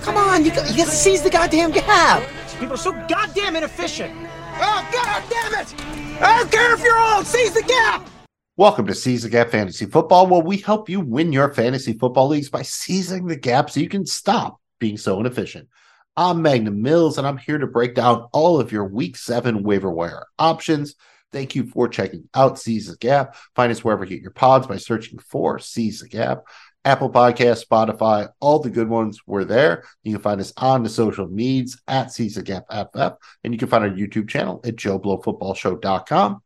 Come on, you got, you got to seize the goddamn gap. People are so goddamn inefficient. Oh, god damn it! I don't care if you're old, seize the gap! Welcome to Seize the Gap Fantasy Football, where we help you win your fantasy football leagues by seizing the gap so you can stop being so inefficient. I'm Magnum Mills, and I'm here to break down all of your Week 7 waiver wire options. Thank you for checking out Seize the Gap. Find us wherever you get your pods by searching for Seize the Gap. Apple Podcast, Spotify, all the good ones were there. You can find us on the social medias at Seize the Gap FF, and you can find our YouTube channel at JoeBlowFootballShow.com.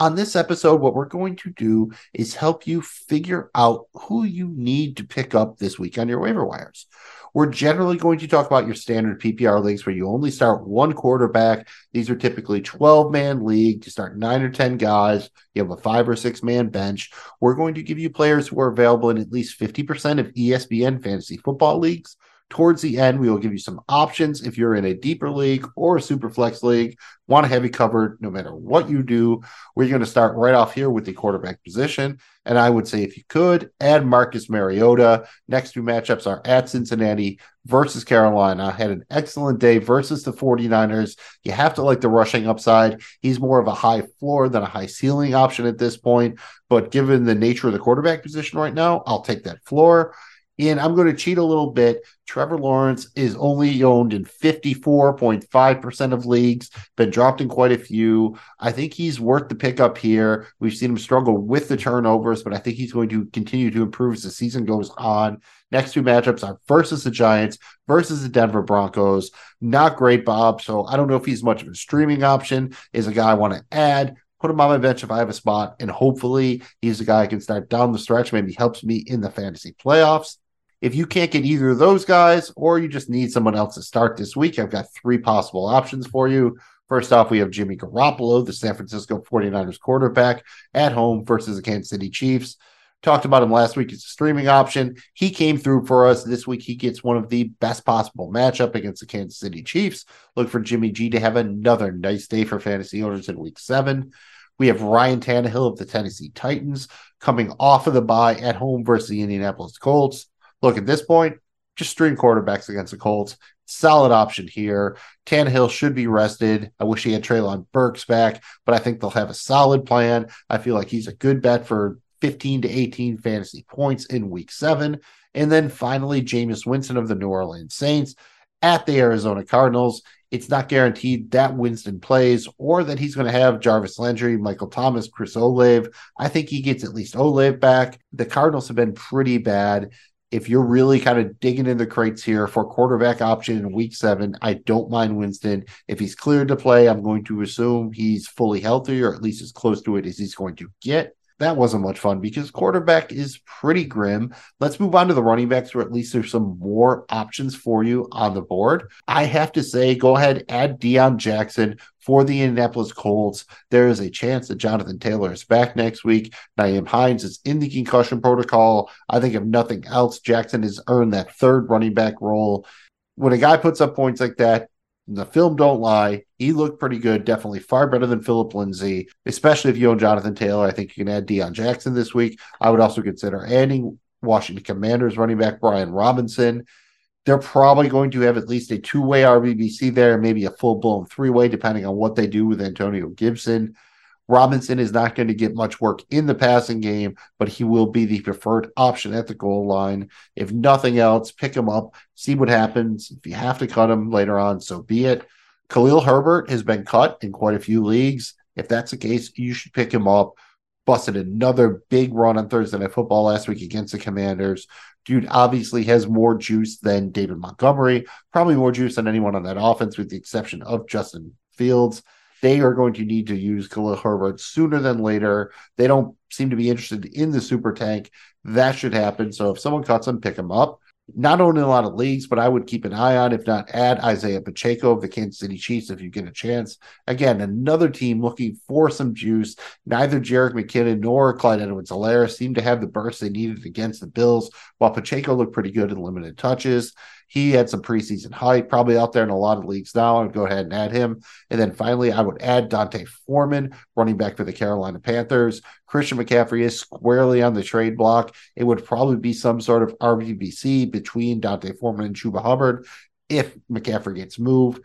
On this episode, what we're going to do is help you figure out who you need to pick up this week on your waiver wires. We're generally going to talk about your standard PPR leagues where you only start one quarterback. These are typically 12 man league. You start nine or 10 guys. You have a five or six man bench. We're going to give you players who are available in at least 50% of ESPN fantasy football leagues. Towards the end, we will give you some options if you're in a deeper league or a super flex league, want to have you covered no matter what you do. We're going to start right off here with the quarterback position. And I would say, if you could, add Marcus Mariota. Next two matchups are at Cincinnati versus Carolina. Had an excellent day versus the 49ers. You have to like the rushing upside. He's more of a high floor than a high ceiling option at this point. But given the nature of the quarterback position right now, I'll take that floor. And I'm going to cheat a little bit. Trevor Lawrence is only owned in 54.5% of leagues, been dropped in quite a few. I think he's worth the pickup here. We've seen him struggle with the turnovers, but I think he's going to continue to improve as the season goes on. Next two matchups are versus the Giants, versus the Denver Broncos. Not great, Bob. So I don't know if he's much of a streaming option. Is a guy I want to add put him on my bench if I have a spot, and hopefully he's a guy I can start down the stretch. Maybe helps me in the fantasy playoffs. If you can't get either of those guys, or you just need someone else to start this week, I've got three possible options for you. First off, we have Jimmy Garoppolo, the San Francisco 49ers quarterback, at home versus the Kansas City Chiefs. Talked about him last week as a streaming option. He came through for us. This week, he gets one of the best possible matchup against the Kansas City Chiefs. Look for Jimmy G to have another nice day for fantasy owners in week seven. We have Ryan Tannehill of the Tennessee Titans coming off of the bye at home versus the Indianapolis Colts. Look, at this point, just stream quarterbacks against the Colts. Solid option here. Tannehill should be rested. I wish he had Treylon Burks back, but I think they'll have a solid plan. I feel like he's a good bet for 15 to 18 fantasy points in week seven. And then finally, Jameis Winston of the New Orleans Saints at the Arizona Cardinals. It's not guaranteed that Winston plays or that he's going to have Jarvis Landry, Michael Thomas, Chris Olave. I think he gets at least Olave back. The Cardinals have been pretty bad if you're really kind of digging in the crates here for quarterback option in week seven, I don't mind Winston. If he's cleared to play, I'm going to assume he's fully healthy or at least as close to it as he's going to get. That wasn't much fun because quarterback is pretty grim. Let's move on to the running backs, where at least there's some more options for you on the board. I have to say, go ahead, add Deon Jackson for the Indianapolis Colts. There is a chance that Jonathan Taylor is back next week. Nyheim Hines is in the concussion protocol. I think if nothing else, Jackson has earned that third running back role. When a guy puts up points like that, the film don't lie. He looked pretty good, definitely far better than Phillip Lindsay, especially if you own Jonathan Taylor. I think you can add Deon Jackson this week. I would also consider adding Washington Commanders running back Brian Robinson. They're probably going to have at least a two way RBBC there, maybe a full blown three way, depending on what they do with Antonio Gibson. Robinson is not going to get much work in the passing game, but he will be the preferred option at the goal line. If nothing else, pick him up, see what happens. If you have to cut him later on, so be it. Khalil Herbert has been cut in quite a few leagues. If that's the case, you should pick him up. Busted another big run on Thursday Night Football last week against the Commanders. Dude obviously has more juice than David Montgomery, probably more juice than anyone on that offense, with the exception of Justin Fields they are going to need to use Khalil Herbert sooner than later. They don't seem to be interested in the super tank. That should happen. So if someone cuts him, pick him up. Not only a lot of leagues, but I would keep an eye on, if not add Isaiah Pacheco of the Kansas City Chiefs if you get a chance. Again, another team looking for some juice. Neither Jerick McKinnon nor Clyde Edwards Helaire seemed to have the burst they needed against the Bills, while Pacheco looked pretty good in limited touches. He had some preseason hype, probably out there in a lot of leagues now. I'd go ahead and add him. And then finally, I would add D'Onta Foreman, running back for the Carolina Panthers. Christian McCaffrey is squarely on the trade block. It would probably be some sort of RBBC between D'Onta Foreman and Chuba Hubbard if McCaffrey gets moved.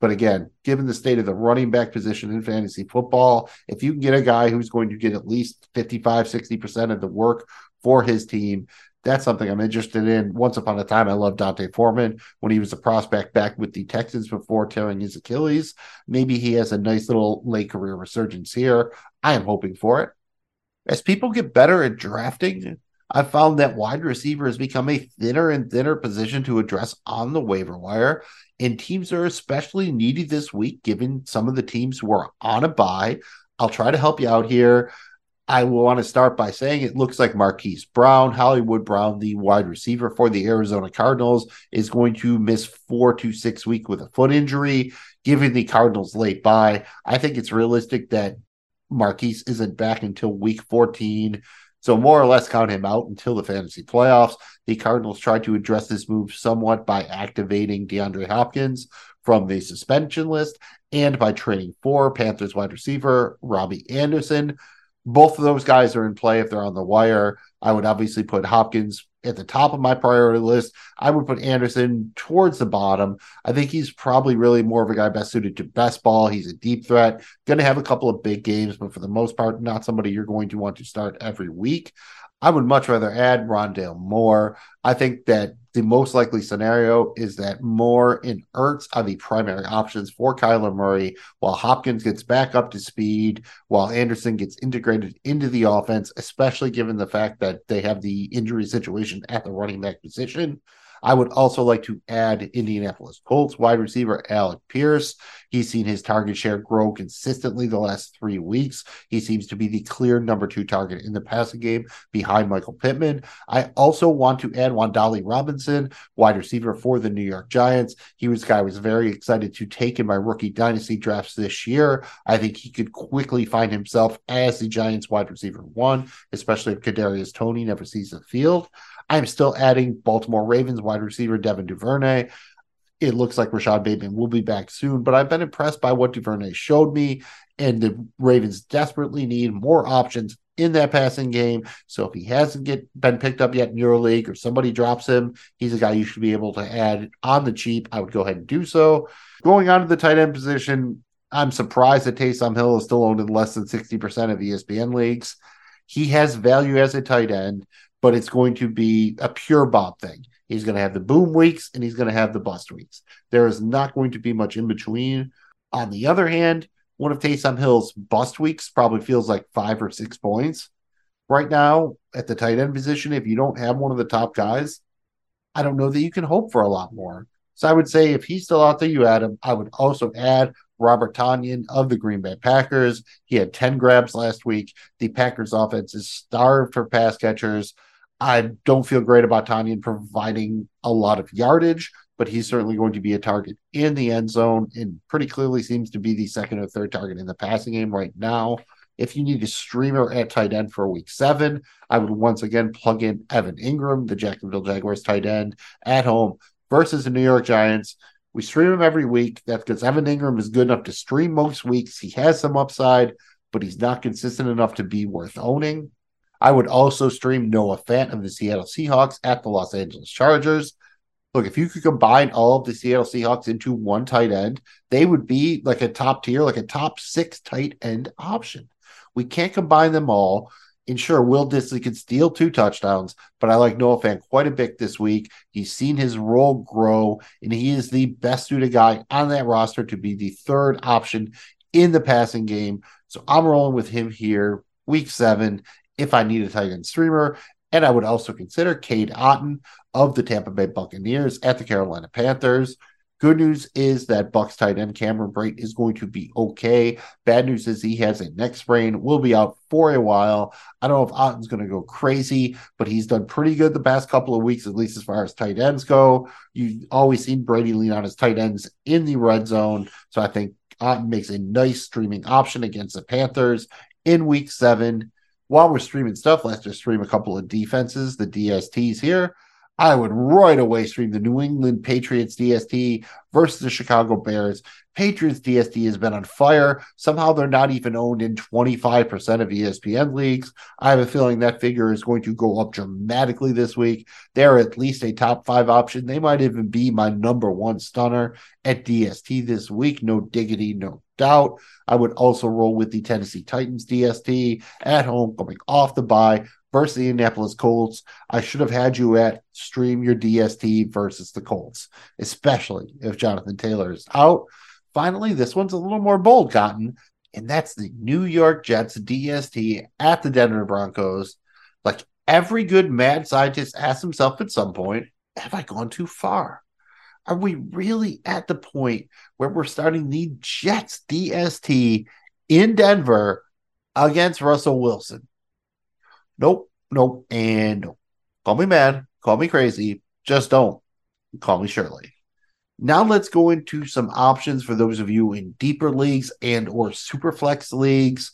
But again, given the state of the running back position in fantasy football, if you can get a guy who's going to get at least 55, 60% of the work for his team, that's something I'm interested in. Once upon a time, I loved D'Onta Foreman when he was a prospect back with the Texans before tearing his Achilles. Maybe he has a nice little late career resurgence here. I am hoping for it. As people get better at drafting, I've found that wide receiver has become a thinner and thinner position to address on the waiver wire. And teams are especially needy this week, given some of the teams who are on a buy. I'll try to help you out here. I want to start by saying it looks like Marquise Brown, Hollywood Brown, the wide receiver for the Arizona Cardinals, is going to miss four to six weeks with a foot injury, giving the Cardinals late bye. I think it's realistic that Marquise isn't back until week 14. So more or less count him out until the fantasy playoffs. The Cardinals tried to address this move somewhat by activating DeAndre Hopkins from the suspension list and by trading for Panthers wide receiver Robbie Anderson. Both of those guys are in play if they're on the wire. I would obviously put Hopkins at the top of my priority list. I would put Anderson towards the bottom. I think he's probably really more of a guy best suited to best ball. He's a deep threat, going to have a couple of big games, but for the most part, not somebody you're going to want to start every week. I would much rather add Rondale Moore. I think that the most likely scenario is that Moore and Ertz are the primary options for Kyler Murray, while Hopkins gets back up to speed, while Anderson gets integrated into the offense, especially given the fact that they have the injury situation at the running back position. I would also like to add Indianapolis Colts wide receiver Alec Pierce. He's seen his target share grow consistently the last three weeks. He seems to be the clear number two target in the passing game behind Michael Pittman. I also want to add Wan'Dale Robinson, wide receiver for the New York Giants. He was a guy I was very excited to take in my rookie dynasty drafts this year. I think he could quickly find himself as the Giants wide receiver one, especially if Kadarius Toney never sees the field. I'm still adding Baltimore Ravens wide receiver Devin Duvernay. It looks like Rashod Bateman will be back soon, but I've been impressed by what Duvernay showed me, and the Ravens desperately need more options in that passing game. So if he hasn't get been picked up yet in your league or somebody drops him, he's a guy you should be able to add on the cheap. I would go ahead and do so. Going on to the tight end position, I'm surprised that Taysom Hill is still owned in less than 60% of ESPN leagues. He has value as a tight end, but it's going to be a pure Bob thing. He's going to have the boom weeks and he's going to have the bust weeks. There is not going to be much in between. On the other hand, one of Taysom Hill's bust weeks probably feels like five or six points. Right now, at the tight end position, if you don't have one of the top guys, I don't know that you can hope for a lot more. So I would say if he's still out there, you add him. I would also add Robert Tonyan of the Green Bay Packers. He had 10 grabs last week. The Packers offense is starved for pass catchers. I don't feel great about Tonyan providing a lot of yardage, but he's certainly going to be a target in the end zone and pretty clearly seems to be the second or third target in the passing game right now. If you need a streamer at tight end for week seven, I would once again plug in Evan Engram, the Jacksonville Jaguars tight end, at home versus the New York Giants. We stream him every week. That's because Evan Engram is good enough to stream most weeks. He has some upside, but he's not consistent enough to be worth owning. I would also stream Noah Fant of the Seattle Seahawks at the Los Angeles Chargers. Look, if you could combine all of the Seattle Seahawks into one tight end, they would be like a top tier, like a top six tight end option. We can't combine them all. And sure, Will Dissly could steal two touchdowns, but I like Noah Fant quite a bit this week. He's seen his role grow, and he is the best suited guy on that roster to be the third option in the passing game. So I'm rolling with him here, week seven if I need a tight end streamer. And I would also consider Cade Otton of the Tampa Bay Buccaneers at the Carolina Panthers. Good news is that Bucks tight end Cameron Brate is going to be okay. Bad news is he has a neck sprain, will be out for a while. I don't know if Otton's going to go crazy, but he's done pretty good the past couple of weeks, at least as far as tight ends go. You've always seen Brady lean on his tight ends in the red zone. So I think Otton makes a nice streaming option against the Panthers in week seven while we're streaming stuff, let's just stream a couple of defenses, the DSTs here. I would right away stream the New England Patriots DST versus the Chicago Bears. Patriots DST has been on fire. Somehow they're not even owned in 25% of ESPN leagues. I have a feeling that figure is going to go up dramatically this week. They're at least a top five option. They might even be my number one stunner at DST this week. No diggity, no doubt. I would also roll with the Tennessee Titans DST at home coming off the bye versus the Indianapolis Colts. I should have had you at stream your DST versus the Colts, especially if Jonathan Taylor is out. Finally, this one's a little more bold, Cotton, and that's the New York Jets DST at the Denver Broncos. Like every good mad scientist asks himself at some point, have I gone too far? Are we really at the point where we're starting the Jets DST in Denver against Russell Wilson? Nope, nope, and nope. Call me mad, call me crazy, just don't call me Shirley. Now let's go into some options for those of you in deeper leagues and or superflex leagues.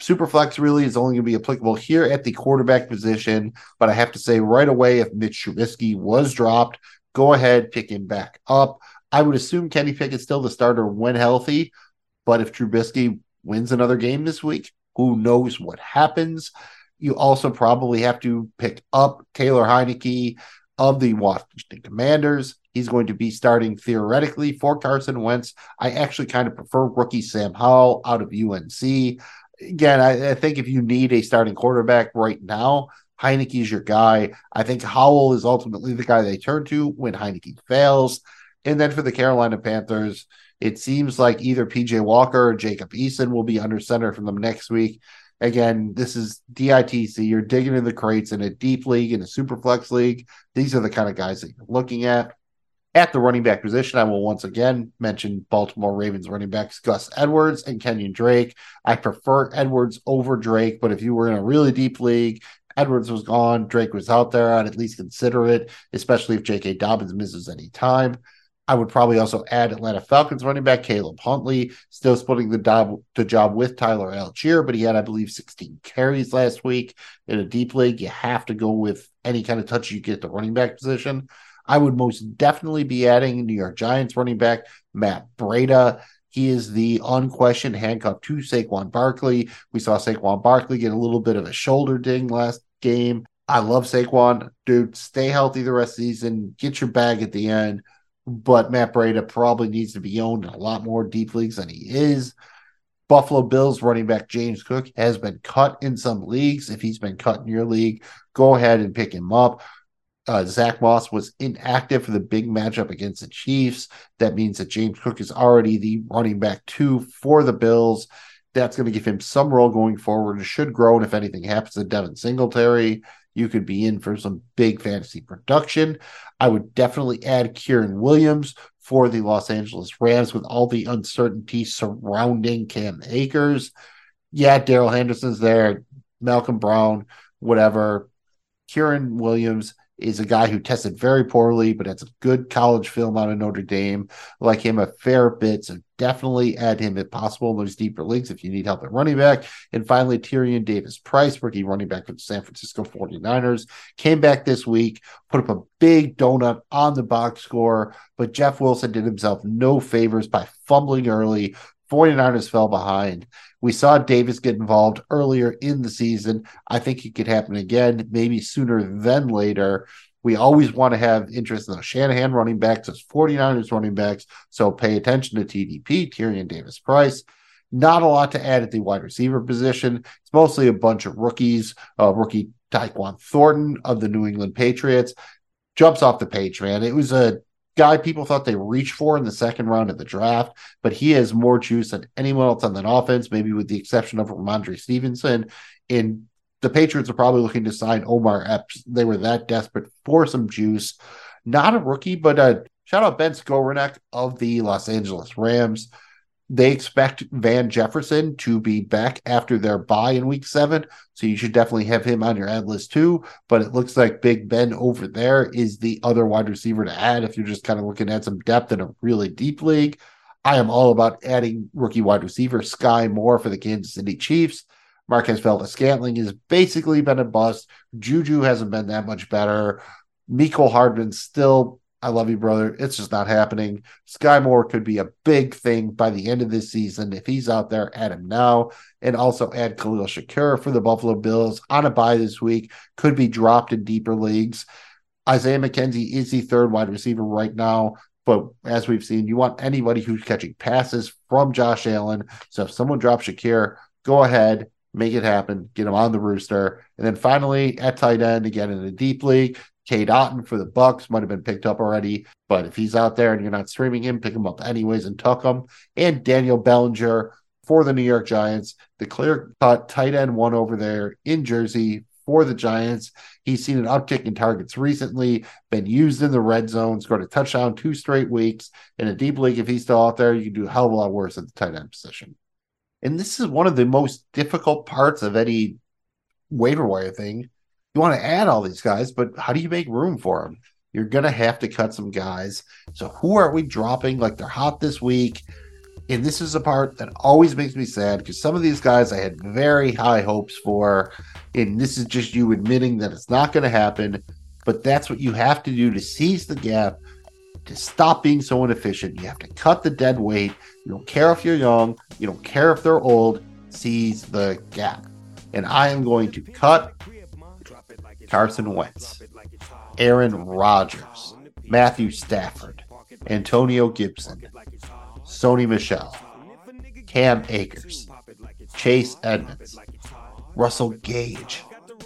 Superflex really is only going to be applicable here at the quarterback position, but I have to say right away if Mitch Trubisky was dropped, go ahead pick him back up. I would assume Kenny Pickett's still the starter when healthy, but if Trubisky wins another game this week, who knows what happens? You also probably have to pick up Taylor Heinicke of the Washington Commanders. He's going to be starting theoretically for Carson Wentz. I actually kind of prefer rookie Sam Howell out of UNC. Again, I, I think if you need a starting quarterback right now, Heinicke is your guy. I think Howell is ultimately the guy they turn to when Heinicke fails. And then for the Carolina Panthers, it seems like either PJ Walker or Jacob Eason will be under center from them next week. Again, this is DITC. You're digging in the crates in a deep league, in a super flex league. These are the kind of guys that you're looking at. At the running back position, I will once again mention Baltimore Ravens running backs Gus Edwards and Kenyon Drake. I prefer Edwards over Drake, but if you were in a really deep league, Edwards was gone, Drake was out there, I'd at least consider it, especially if J.K. Dobbins misses any time. I would probably also add Atlanta Falcons running back Caleb Huntley, still splitting the job, the job with Tyler Allgeier, but he had, I believe, 16 carries last week in a deep league. You have to go with any kind of touch you get the running back position. I would most definitely be adding New York Giants running back Matt Breida. He is the unquestioned handcuff to Saquon Barkley. We saw Saquon Barkley get a little bit of a shoulder ding last game. I love Saquon. Dude, stay healthy the rest of the season. Get your bag at the end but Matt Breida probably needs to be owned in a lot more deep leagues than he is. Buffalo Bills running back James Cook has been cut in some leagues. If he's been cut in your league, go ahead and pick him up. Uh, Zack Moss was inactive for the big matchup against the Chiefs. That means that James Cook is already the running back two for the Bills. That's going to give him some role going forward. It should grow, and if anything happens to Devin Singletary, you could be in for some big fantasy production. I would definitely add Kyren Williams for the Los Angeles Rams with all the uncertainty surrounding Cam Akers. Yeah, Darrell Henderson's there, Malcolm Brown, whatever. Kyren Williams is a guy who tested very poorly, but has a good college film out of Notre Dame. like him a fair bit, so definitely add him if possible in those deeper leagues if you need help at running back. And finally, Tyrion Davis Price, rookie running back for the San Francisco 49ers, came back this week, put up a big donut on the box score, but Jeff Wilson did himself no favors by fumbling early. 49ers fell behind. We saw Davis get involved earlier in the season. I think it could happen again, maybe sooner than later. We always want to have interest in the Shanahan running backs as 49ers running backs. So pay attention to TDP, Tyrion Davis Price. Not a lot to add at the wide receiver position. It's mostly a bunch of rookies. Uh, rookie Tyquan Thornton of the New England Patriots jumps off the page, man. It was a guy people thought they reached for in the second round of the draft, but he has more juice than anyone else on that offense, maybe with the exception of Rhamondre Stevenson. And the Patriots are probably looking to sign Omar Epps. They were that desperate for some juice. Not a rookie, but a shout out Ben Skowronek of the Los Angeles Rams. They expect Van Jefferson to be back after their bye in week seven. So you should definitely have him on your ad list too. But it looks like Big Ben over there is the other wide receiver to add if you're just kind of looking at some depth in a really deep league. I am all about adding rookie wide receiver Skyy Moore for the Kansas City Chiefs. Marquez Valdes Scantling has basically been a bust. Juju hasn't been that much better. Mecole Hardman still, I love you, brother. It's just not happening. Skyy Moore could be a big thing by the end of this season. If he's out there, add him now. And also add Khalil Shakir for the Buffalo Bills on a bye this week. Could be dropped in deeper leagues. Isaiah McKenzie is the third wide receiver right now. But as we've seen, you want anybody who's catching passes from Josh Allen. So if someone drops Shakir, go ahead, make it happen, get him on the rooster. And then finally at tight end, again in a deep league, Cade Otton for the Bucks might have been picked up already, but if he's out there and you're not streaming him, pick him up anyways and tuck him. And Daniel Bellinger for the New York Giants, the clear cut tight end one over there in Jersey for the Giants. He's seen an uptick in targets recently, been used in the red zone, scored a touchdown two straight weeks. In a deep league, if he's still out there, you can do a hell of a lot worse at the tight end position. And this is one of the most difficult parts of any waiver wire thing you want to add all these guys, but how do you make room for them? You're going to have to cut some guys. So who are we dropping like they're hot this week? And this is a part that always makes me sad because some of these guys I had very high hopes for. And this is just you admitting that it's not going to happen. But that's what you have to do to seize the gap, to stop being so inefficient. You have to cut the dead weight. You don't care if you're young, you don't care if they're old. Seize the gap. And I am going to cut Carson Wentz, Aaron Rodgers, Matthew Stafford, Antonio Gibson, Sony Michel, Cam Akers, Chase Edmonds, Russell Gage,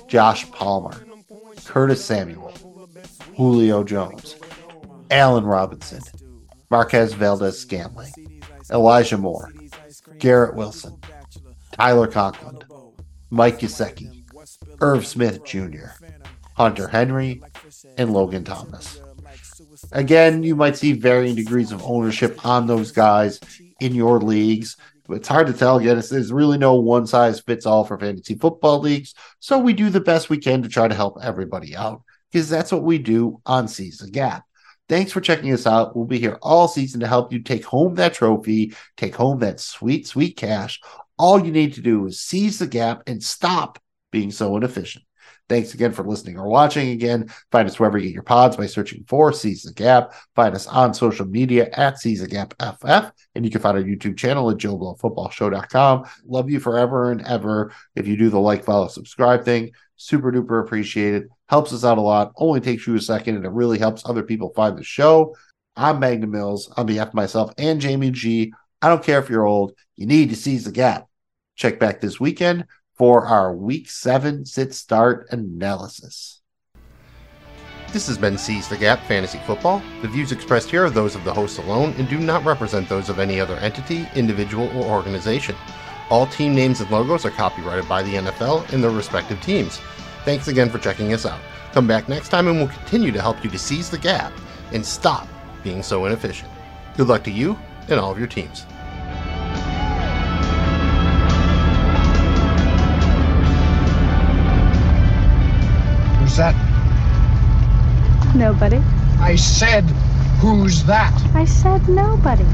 Josh Palmer, Curtis Samuel, Julio Jones, Allen Robinson, Marquez Valdes Scantling, Elijah Moore, Garrett Wilson, Tyler Conklin, Mike Gesicki, Irv Smith Jr., Hunter Henry, and Logan Thomas. Again, you might see varying degrees of ownership on those guys in your leagues. It's hard to tell. Again, there's really no one size fits all for fantasy football leagues. So we do the best we can to try to help everybody out because that's what we do on the Gap. Thanks for checking us out. We'll be here all season to help you take home that trophy, take home that sweet, sweet cash. All you need to do is seize the gap and stop being so inefficient. Thanks again for listening or watching again. Find us wherever you get your pods by searching for Seize the Gap. Find us on social media at Seize the Gap FF. And you can find our YouTube channel at JoeBlowFootballShow.com. Love you forever and ever. If you do the like, follow, subscribe thing, super duper appreciated. Helps us out a lot. Only takes you a second and it really helps other people find the show. I'm Magnum Mills on behalf of myself and Jamie G. I don't care if you're old, you need to seize the gap. Check back this weekend for our week seven sit start analysis. This has been Seize the Gap Fantasy Football. The views expressed here are those of the hosts alone and do not represent those of any other entity, individual, or organization. All team names and logos are copyrighted by the NFL and their respective teams. Thanks again for checking us out. Come back next time and we'll continue to help you to seize the gap and stop being so inefficient. Good luck to you and all of your teams. Who's that? Nobody. I said, who's that? I said nobody.